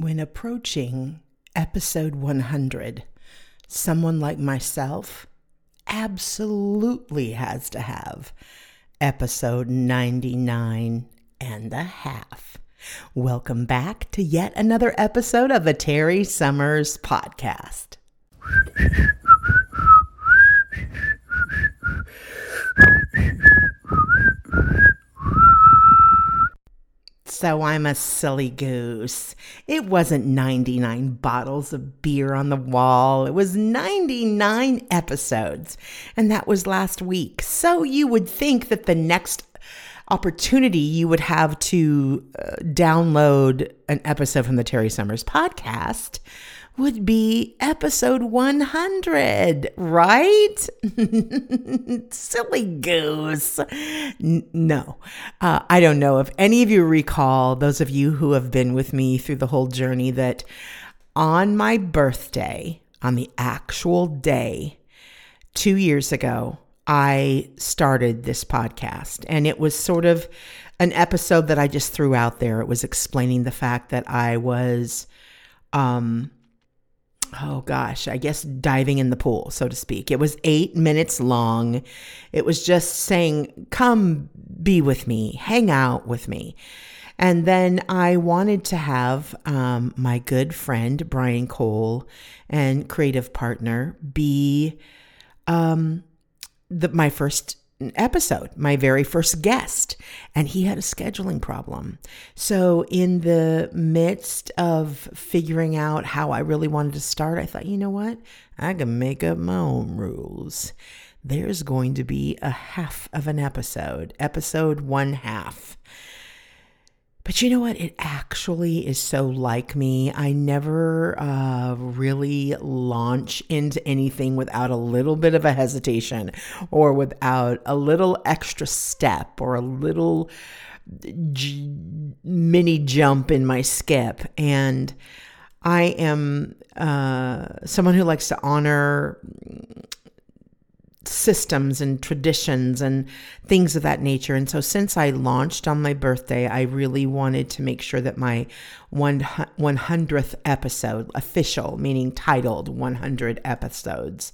when approaching episode 100, someone like myself absolutely has to have episode 99 and a half. Welcome back to yet another episode of the Terry Summers Podcast. So I'm a silly goose. It wasn't 99 bottles of beer on the wall, it was 99 episodes. And that was last week. So you would think that the next opportunity you would have to uh, download an episode from the Terry Summers podcast would be episode 100, right? Silly goose. N- no, uh, I don't know if any of you recall, those of you who have been with me through the whole journey, that on my birthday, on the actual day, two years ago, I started this podcast. And it was sort of an episode that I just threw out there. It was explaining the fact that I was. Um, oh gosh, I guess diving in the pool, so to speak. It was eight minutes long. It was just saying, come be with me, hang out with me. And then I wanted to have um, my good friend, Brian Cole, and creative partner be um, the, my first episode, my very first guest, and he had a scheduling problem. So, in the midst of figuring out how I really wanted to start, I thought, you know what? I can make up my own rules. There's going to be a half of an episode, episode one half. But you know what? It actually is so like me. I never uh, really launch into anything without a little bit of a hesitation or without a little extra step or a little j- mini jump in my skip. And I am uh, someone who likes to honor systems and traditions and things of that nature. And so, since I launched on my birthday, I really wanted to make sure that my 100th episode, official, meaning titled 100 episodes,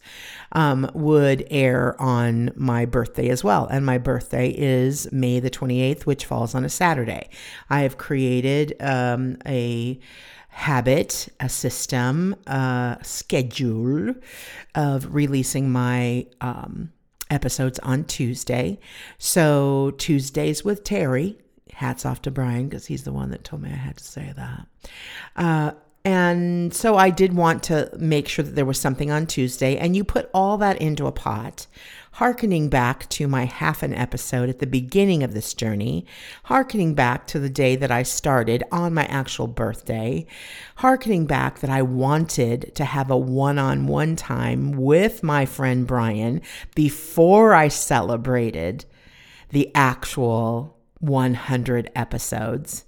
um, would air on my birthday as well. And my birthday is May the 28th, which falls on a Saturday. I have created um, a habit, a system, a schedule of releasing my um, episodes on Tuesday. So, Tuesdays with Terry. Hats off to Brian because he's the one that told me I had to say that. Uh, and so I did want to make sure that there was something on Tuesday, and you put all that into a pot hearkening back to my half an episode at the beginning of this journey, hearkening back to the day that I started on my actual birthday, hearkening back that I wanted to have a one on one time with my friend Brian before I celebrated the actual 100 episodes.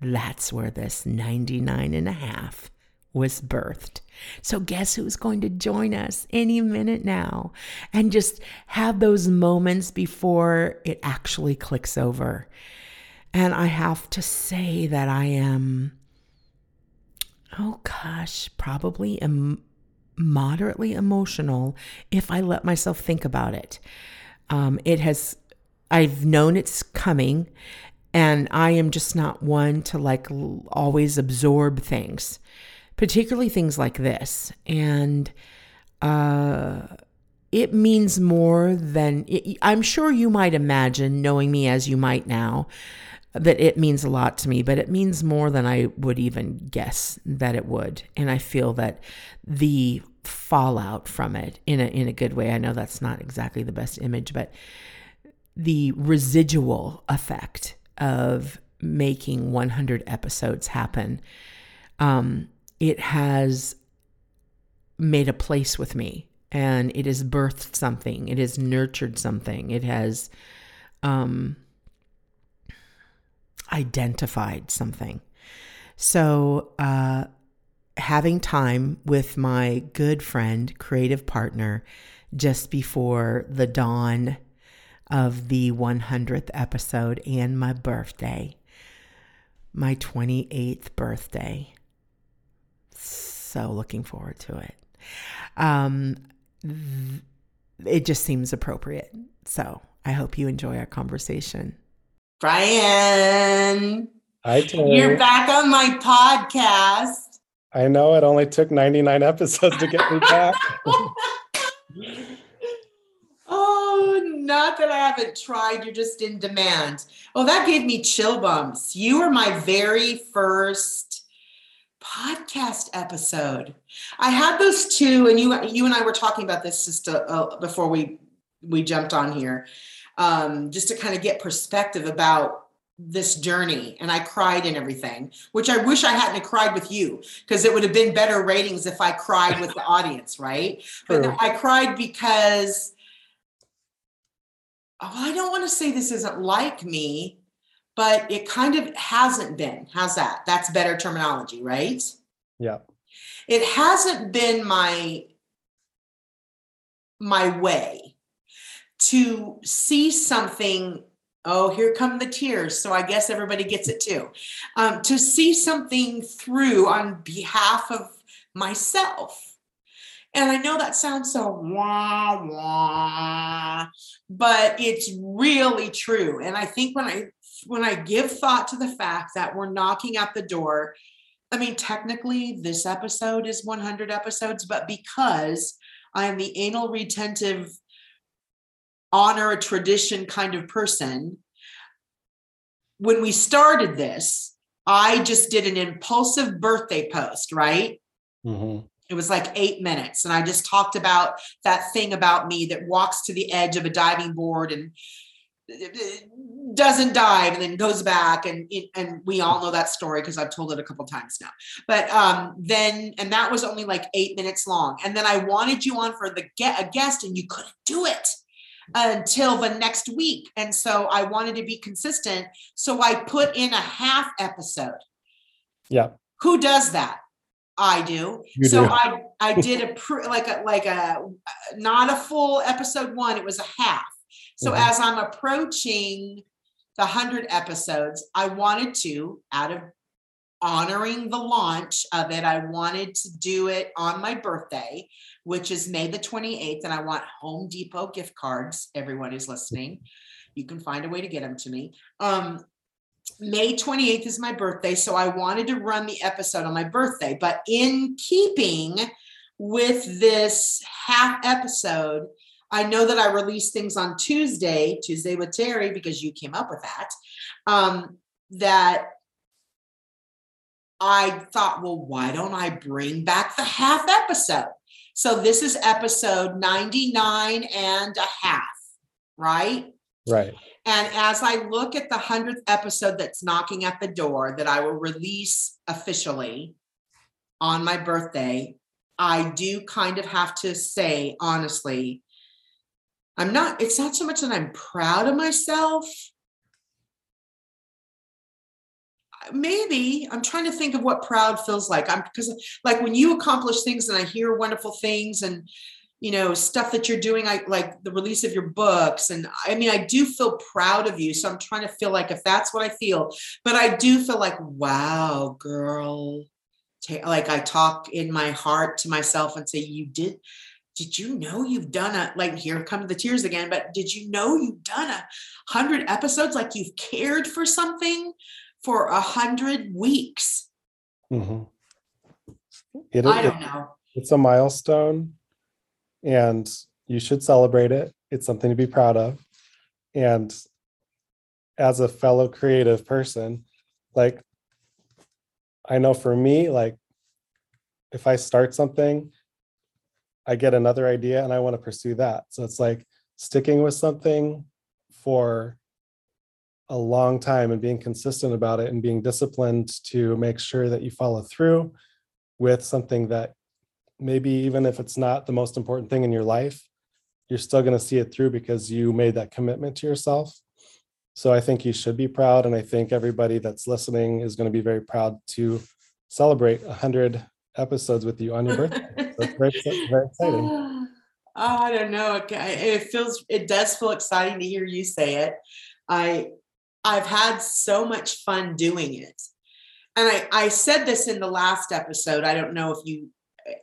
That's where this 99 and a half was birthed. So, guess who's going to join us any minute now and just have those moments before it actually clicks over? And I have to say that I am, oh gosh, probably am moderately emotional if I let myself think about it. Um, it has, I've known it's coming, and I am just not one to like always absorb things particularly things like this. And uh, it means more than it, I'm sure you might imagine, knowing me as you might now, that it means a lot to me, but it means more than I would even guess that it would. And I feel that the fallout from it in a in a good way. I know that's not exactly the best image, but the residual effect of making 100 episodes happen. Um, it has made a place with me and it has birthed something. It has nurtured something. It has um, identified something. So uh, having time with my good friend creative partner just before the dawn of the 100th episode and my birthday my 28th birthday so looking forward to it. Um, it just seems appropriate. So I hope you enjoy our conversation. Brian. Hi, Terry. You're back on my podcast. I know it only took 99 episodes to get me back. oh, not that I haven't tried. You're just in demand. Oh, that gave me chill bumps. You were my very first podcast episode. I had those two, and you you and I were talking about this just a, uh, before we we jumped on here, um, just to kind of get perspective about this journey and I cried and everything, which I wish I hadn't cried with you because it would have been better ratings if I cried with the audience, right? True. But I cried because oh, I don't want to say this isn't like me, but it kind of hasn't been. How's that? That's better terminology, right? Yeah. It hasn't been my my way to see something oh here come the tears so i guess everybody gets it too um, to see something through on behalf of myself and i know that sounds so wah wah but it's really true and i think when i when i give thought to the fact that we're knocking at the door i mean technically this episode is 100 episodes but because i'm the anal retentive honor a tradition kind of person. When we started this, I just did an impulsive birthday post, right? Mm-hmm. It was like eight minutes. And I just talked about that thing about me that walks to the edge of a diving board and doesn't dive and then goes back and and we all know that story because I've told it a couple times now. But um then and that was only like 8 minutes long and then I wanted you on for the get a guest and you couldn't do it until the next week. And so I wanted to be consistent. So I put in a half episode. Yeah. Who does that? I do. You so do. I I did a pr- like a like a not a full episode one. It was a half. So mm-hmm. as I'm approaching the hundred episodes, I wanted to out of honoring the launch of it. I wanted to do it on my birthday which is May the 28th. And I want Home Depot gift cards. Everyone who's listening. You can find a way to get them to me. Um, May 28th is my birthday. So I wanted to run the episode on my birthday. But in keeping with this half episode, I know that I released things on Tuesday, Tuesday with Terry, because you came up with that. Um, that I thought, well, why don't I bring back the half episode? So this is episode 99 and a half, right? Right. And as I look at the 100th episode that's knocking at the door that I will release officially on my birthday, I do kind of have to say, honestly, I'm not, it's not so much that I'm proud of myself. Maybe i'm trying to think of what proud feels like. I'm because like when you accomplish things and i hear wonderful things and you know stuff that you're doing i like the release of your books and i mean i do feel proud of you so i'm trying to feel like if that's what i feel but i do feel like wow girl like i talk in my heart to myself and say you did did you know you've done a like here come the tears again but did you know you've done a hundred episodes like you've cared for something for a hundred weeks. Mm-hmm. It, I don't it, know. It's a milestone, and you should celebrate it. It's something to be proud of. And as a fellow creative person, like I know for me, like if I start something, I get another idea and I want to pursue that. So it's like sticking with something for a long time and being consistent about it and being disciplined to make sure that you follow through with something that maybe even if it's not the most important thing in your life, you're still going to see it through because you made that commitment to yourself. So I think you should be proud. And I think everybody that's listening is going to be very proud to celebrate 100 episodes with you on your birthday. That's very, very exciting. Oh, I don't know. It feels, it does feel exciting to hear you say it. I I've had so much fun doing it. and I, I said this in the last episode. I don't know if you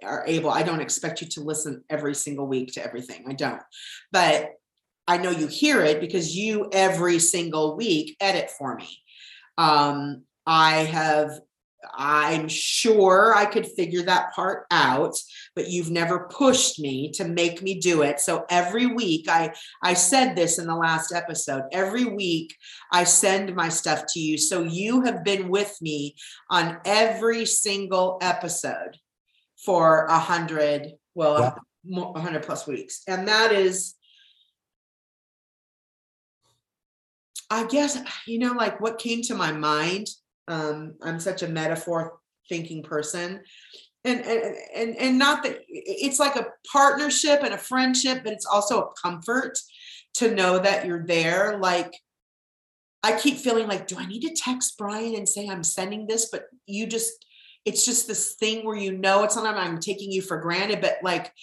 are able, I don't expect you to listen every single week to everything. I don't. But I know you hear it because you every single week edit for me. Um, I have, I'm sure I could figure that part out, but you've never pushed me to make me do it. So every week, I I said this in the last episode. Every week, I send my stuff to you. So you have been with me on every single episode for a hundred, well, Yeah. a hundred plus weeks, and that is I guess, you know, like what came to my mind, um, I'm such a metaphor thinking person. And, and and and not that it's like a partnership and a friendship, but it's also a comfort to know that you're there. Like I keep feeling like, do I need to text Brian and say I'm sending this? But you just, it's just this thing where you know it's not I'm taking you for granted, but like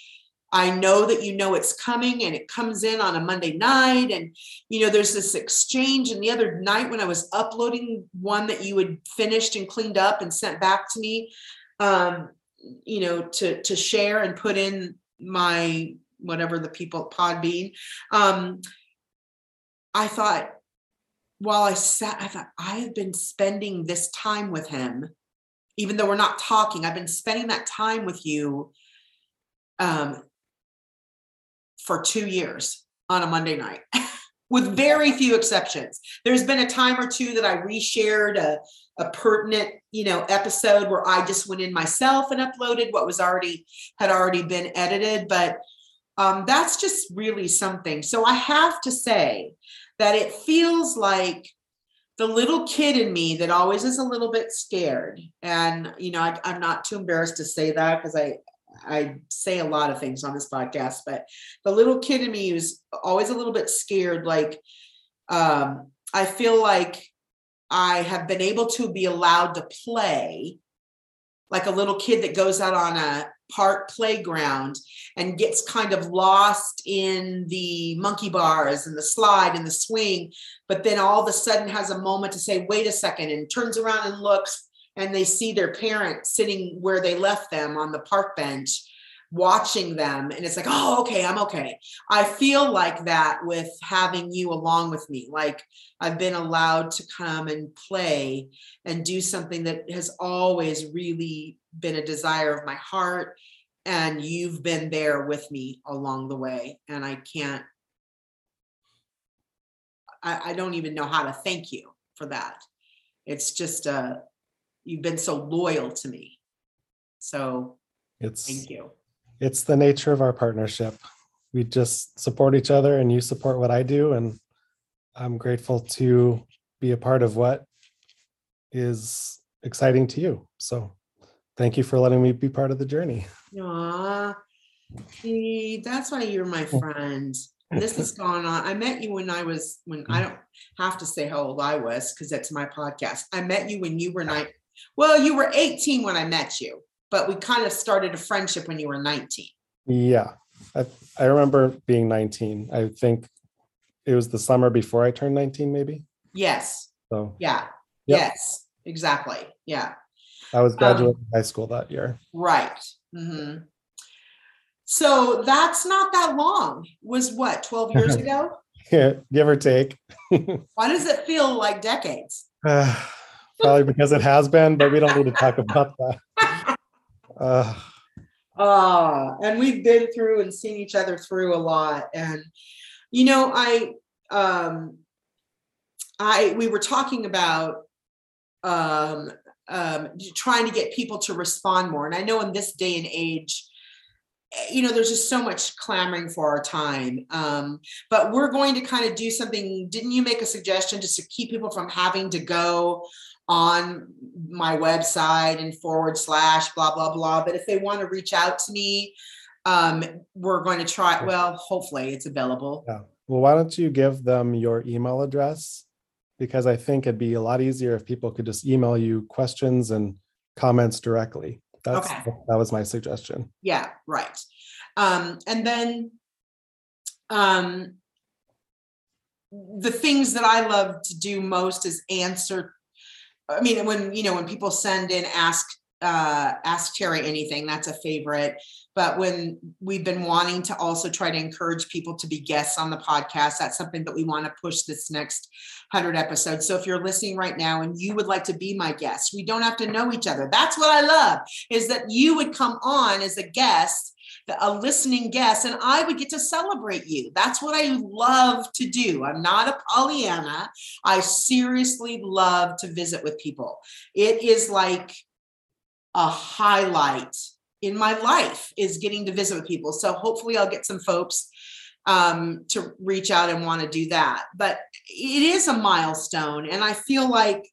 I know that you know it's coming and it comes in on a Monday night. And, you know, there's this exchange. And the other night when I was uploading one that you had finished and cleaned up and sent back to me, um, you know, to, to share and put in my, whatever the people Podbean, um, I thought, while I sat, I thought, I have been spending this time with him, even though we're not talking, I've been spending that time with you um, for two years on a Monday night, with very few exceptions. There's been a time or two that I reshared a, a pertinent, you know, episode where I just went in myself and uploaded what was already had already been edited, but um, that's just really something. So I have to say that it feels like the little kid in me that always is a little bit scared. And you know I, i'm not too embarrassed to say that because i i say a lot of things on this podcast but the little kid in me is always a little bit scared like um i feel like i have been able to be allowed to play like a little kid that goes out on a park playground and gets kind of lost in the monkey bars and the slide and the swing, but then all of a sudden has a moment to say, wait a second, and turns around and looks and they see their parent sitting where they left them on the park bench watching them and it's like oh okay i'm okay. I feel like that with having you along with me like i've been allowed to come and play and do something that has always really been a desire of my heart and you've been there with me along the way and i can't i, I don't even know how to thank you for that. It's just uh you've been so loyal to me. So It's thank you it's the nature of our partnership. We just support each other and you support what I do. And I'm grateful to be a part of what is exciting to you. So thank you for letting me be part of the journey. Aw, see, that's why you're my mm. friend. This has gone on. I met you when I was, when I mm. don't have to say how old I was because that's my podcast. I met you when you were nine. Well, you were 18 when I met you, but we kind of started a friendship when you were 19. Yeah, I, I remember being 19. I think it was the summer before I turned 19, maybe. Yes. So Yeah. Yep. Yes. Exactly. Yeah. I was graduating high school that year. Right. Mm-hmm. So that's not that long. Was what, 12 years ago? Yeah, give or take. Why does it feel like decades? Probably because it has been, but we don't need to talk about that. Uh, Ah, and we've been through and seen each other through a lot. And you know, I um I we were talking about um um trying to get people to respond more. And I know in this day and age, eh, you know, there's just so much clamoring for our time. Um, but we're going to kind of do something. Didn't you make a suggestion just to keep people from having to go on my website and forward slash blah blah blah but if they want to reach out to me um we're going to try well hopefully it's available yeah. Well, why don't you give them your email address? Because I think it'd be a lot easier if people could just email you questions and comments directly. That's Okay. that was my suggestion. yeah right um and then um the things that i love to do most is answer I mean, when, you know, when people send in ask, uh, ask Terry anything, that's a favorite. But when we've been wanting to also try to encourage people to be guests on the podcast, that's something that we want to push this next hundred episodes. So if you're listening right now and you would like to be my guest, we don't have to know each other. That's what I love is that you would come on as a guest a listening guest and I would get to celebrate you. That's what I love to do. I'm not a Pollyanna. I seriously love to visit with people. It is like a highlight in my life is getting to visit with people. So hopefully I'll get some folks um, to reach out and want to do that. But it is a milestone. And I feel like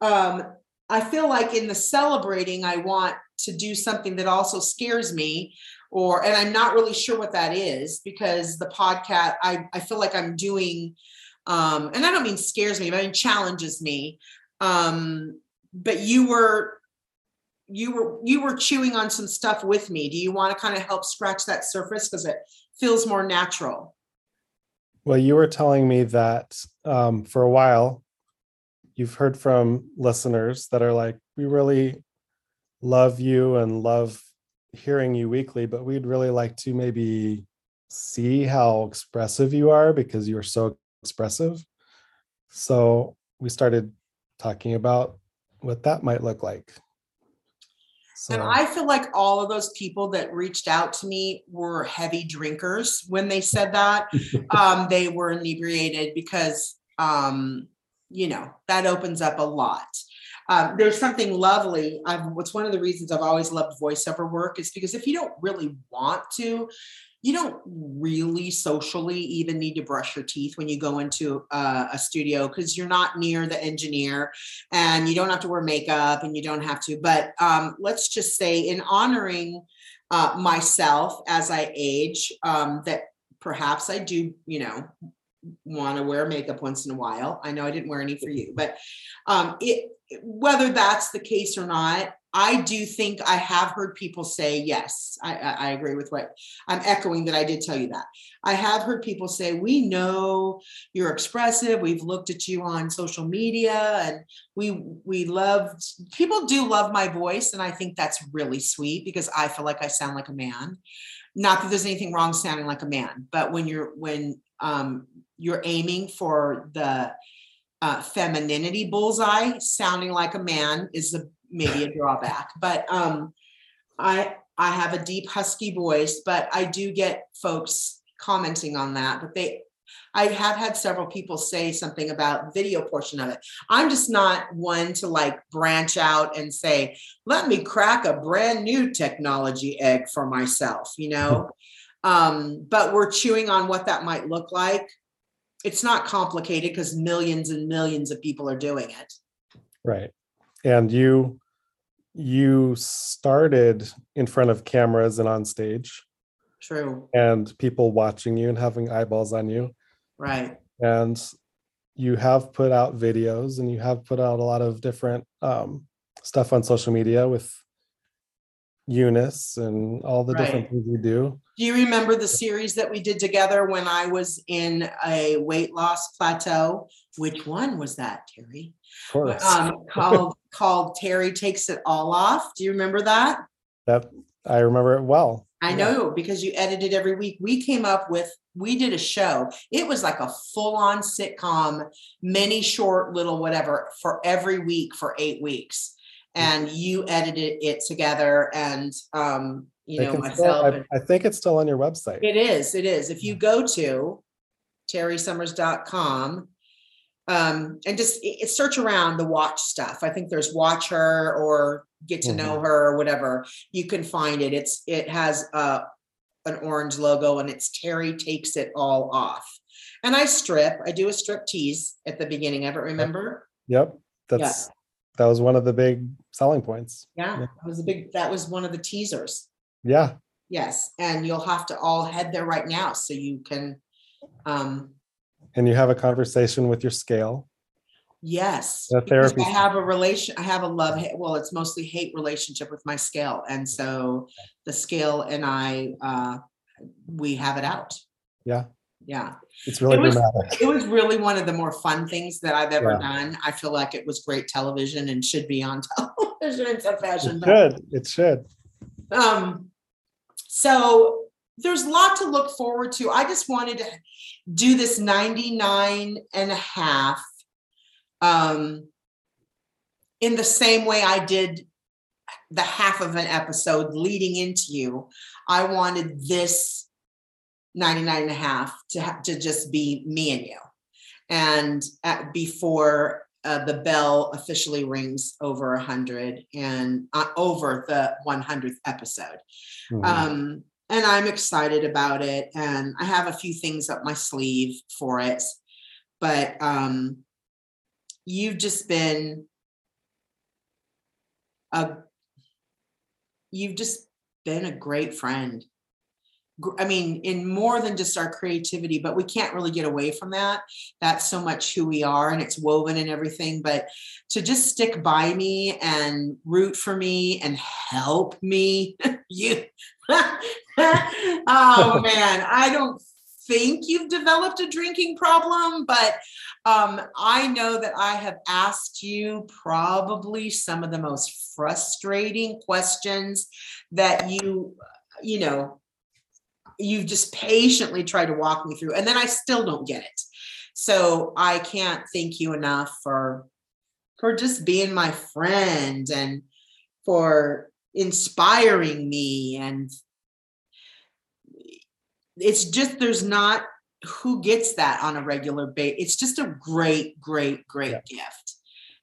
um, I feel like in the celebrating, I want to do something that also scares me or and i'm not really sure what that is because the podcast i, I feel like i'm doing um and i don't mean scares me but I mean challenges me. Um but you were you were you were chewing on some stuff with me. Do you want to kind of help scratch that surface? Because it feels more natural. Well you were telling me that um, for a while you've heard from listeners that are like we really love you and love hearing you weekly, but we'd really like to maybe see how expressive you are because you're so expressive. So we started talking about what that might look like. So. And I feel like all of those people that reached out to me were heavy drinkers when they said that. um, they were inebriated because, um, you know, that opens up a lot. Um, there's something lovely. I've, what's one of the reasons I've always loved voiceover work is because if you don't really want to, you don't really socially even need to brush your teeth when you go into a, a studio because you're not near the engineer and you don't have to wear makeup and you don't have to. But um, let's just say, in honoring uh, myself as I age, um, that perhaps I do, you know, want to wear makeup once in a while. I know I didn't wear any for you, but um, it whether that's the case or not, I do think I have heard people say yes. I, I, I, agree with what I'm echoing that I did tell you that. I have heard people say, We know you're expressive. We've looked at you on social media and we we love people do love my voice. And I think that's really sweet because I feel like I sound like a man. Not that there's anything wrong sounding like a man, but when you're when um you're aiming for the uh, femininity bullseye, sounding like a man is a, maybe a drawback. But um, I I have a deep husky voice, but I do get folks commenting on that. But they, I have had several people say something about video portion of it. I'm just not one to like branch out and say, let me crack a brand new technology egg for myself, you know. um, but we're chewing on what that might look like it's not complicated because millions and millions of people are doing it. Right. And you you started in front of cameras and on stage. True. And people watching you and having eyeballs on you. Right. And you have put out videos and you have put out a lot of different um, stuff on social media with Eunice and all the right. different things you do. Do you remember the series that we did together when I was in a weight loss plateau? Which one was that, Terry? Of course. Um, called called Terry takes it all off. Do you remember that? That I remember it well. I yeah. know because you edited every week. We came up with we did a show. It was like a full on sitcom, many short little whatever for every week for eight weeks and you edited it together and um, you know myself still, I, I, think it's still on your website. It is it is. If you go to terrysummers.com um, and just it, search around the watch stuff. I think there's watch her or get to mm-hmm. know her or whatever. You can find it. It's it has uh, an orange logo and it's terry takes it all off. And i strip i do a strip tease at the beginning. Of it remember? Yep. That's that was one of the big selling points. Yeah, yeah. that was a big. That was one of the teasers. Yeah. Yes, and you'll have to all head there right now so you can. um And you have a conversation with your scale. Yes, a therapy. I have a relation. I have a love. Well, it's mostly hate relationship with my scale, and so the scale and I, uh we have it out. Yeah. Yeah. It's really It was- dramatic. It was really one of the more fun things that I've ever Yeah. done. I feel like it was great television and should be on television in some fashion. It should. It should. Um, so there's a lot to look forward to. I just wanted to do this 99 and a half um, in the same way I did the half of an episode leading into you. I wanted this 99 and a half to, ha- to just be me and you. And at, before uh, the bell officially rings over 100 and uh, over the 100th episode. Mhm. Um, and I'm excited about it. And I have a few things up my sleeve for it. But um, you've just been a you've just been a great friend. I mean, in more than just our creativity, but we can't really get away from that. That's so much who we are and it's woven in everything. But to just stick by me and root for me and help me, you, oh man, I don't think you've developed a drinking problem, but um, I know that I have asked you probably some of the most frustrating questions that you, you know, you've just patiently tried to walk me through, and then I still don't get it. So I can't thank you enough for for just being my friend and for inspiring me and it's just there's not who gets that on a regular basis. It's just a great, great, great Yeah. gift.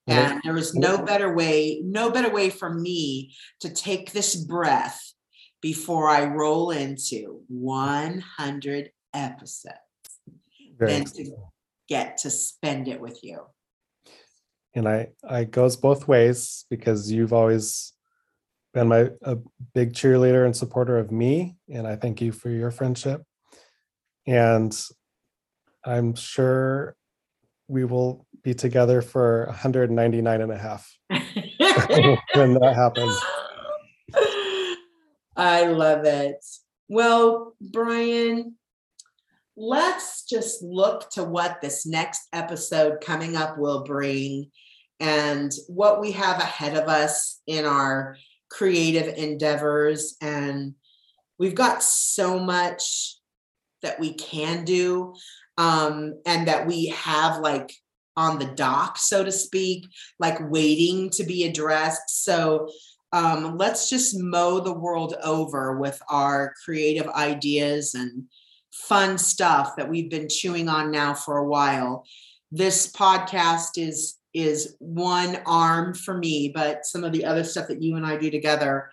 And there is no better way, no better way for me to take this breath before I roll into 100 episodes Very exciting. to get to spend it with you. and I I goes both ways because you've always been my a big cheerleader and supporter of me, and I thank you for your friendship. And I'm sure we will be together for 199 and a half when that happens. I love it. Well, Brian, let's just look to what this next episode coming up will bring and what we have ahead of us in our creative endeavors. And we've got so much that we can do um, and that we have like on the dock, so to speak, like waiting to be addressed. So um, let's just mow the world over with our creative ideas and fun stuff that we've been chewing on now for a while. This podcast is is one arm for me, but some of the other stuff that you and I do together,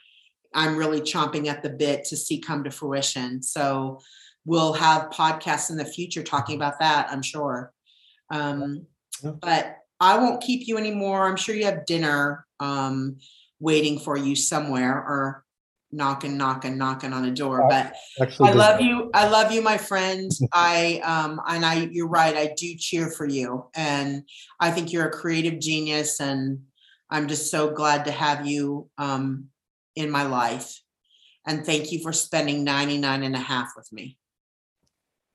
I'm really chomping at the bit to see come to fruition. So we'll have podcasts in the future talking about that, I'm sure. Um, Yeah. but I won't keep you anymore. I'm sure you have dinner um, waiting for you somewhere or knocking, knocking, knocking on a door. But Actually, I love you. I love you, my friend. I um and I you're right. I do cheer for you. And I think you're a creative genius and I'm just so glad to have you um in my life. And thank you for spending 99 and a half with me.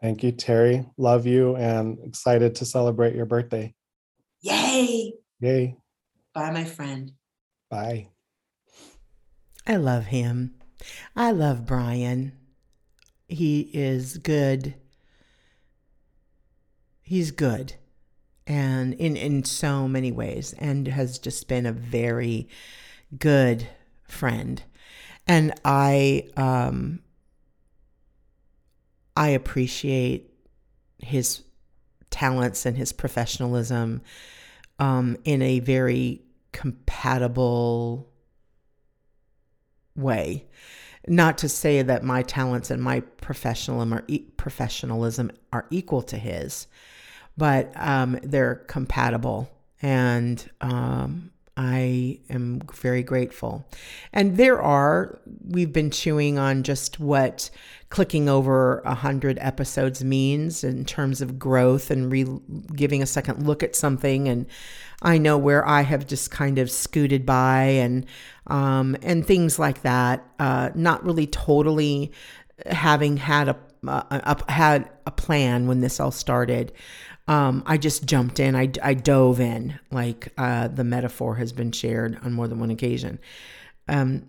Thank you, Terry. Love you and excited to celebrate your birthday. Yay. Yay. Bye, my friend. Bye. I love him. I love Brian. He is good. He's good. And in, in so many ways, and has just been a very good friend. And I um I appreciate his talents and his professionalism um, in a very compatible way. Not to say that my talents and my professionalism are e- professionalism are equal to his, but um, they're compatible, and um, I am very grateful. And there are we've been chewing on just what clicking over a hundred episodes means in terms of growth and re- giving a second look at something and I know where I have just kind of scooted by and um, and things like that. Uh, not really totally having had a uh, up, had a plan when this all started. Um, I just jumped in. I, I dove in, like uh, the metaphor has been shared on more than one occasion. Um,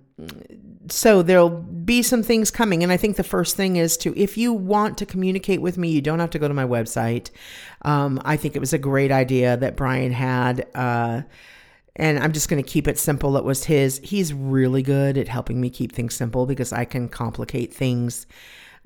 so there'll be some things coming. And i think the first thing is to if you want to communicate with me you don't have to go to my website. Um, i think it was a great idea that brian had uh, and i'm just going to keep it simple. It was his. He's really good at helping me keep things simple because i can complicate things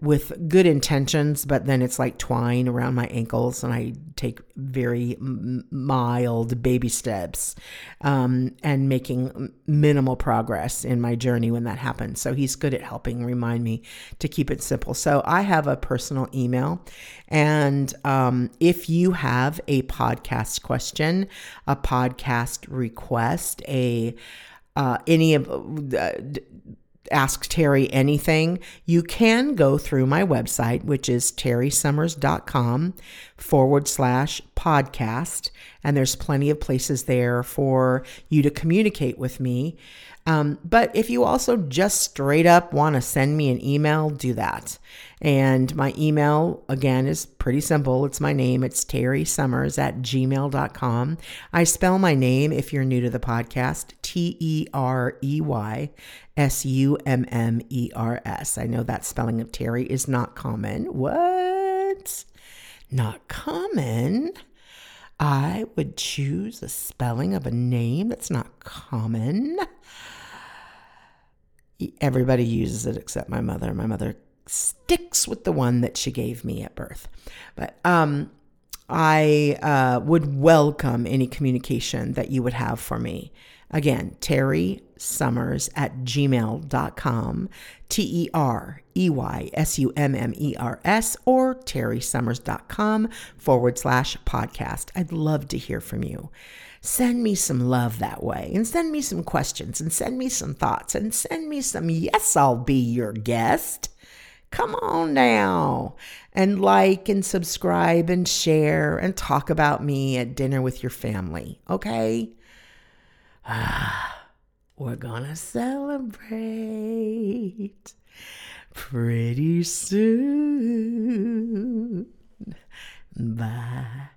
with good intentions, but then it's like twine around my ankles, and I take very m- mild baby steps um, and making minimal progress in my journey when that happens. So he's good at helping remind me to keep it simple. So I have a personal email, and um, if you have a podcast question, a podcast request, a uh, any of uh, ask Terry anything, you can go through my website, which is terrysummers.com forward slash podcast. And there's plenty of places there for you to communicate with me. Um, but if you also just straight up want to send me an email, do that. And my email, again, is pretty simple. It's my name. It's Terry Summers at gmail.com. I spell my name, if you're new to the podcast, T E R E Y S U M M E R S. I know that spelling of Terry is not common. What? Not common? I would choose a spelling of a name that's not common. Everybody uses it except my mother. My mother sticks with the one that she gave me at birth. But um, I uh, would welcome any communication that you would have for me. Again, Terry Summers at gmail.com, T E R E Y S U M M E R S, or terrysummers.com forward slash podcast. I'd love to hear from you. Send me some love that way, and send me some questions, and send me some thoughts, and send me some, yes, I'll be your guest. Come on now and like and subscribe and share and talk about me at dinner with your family, okay? We're gonna celebrate pretty soon. Bye.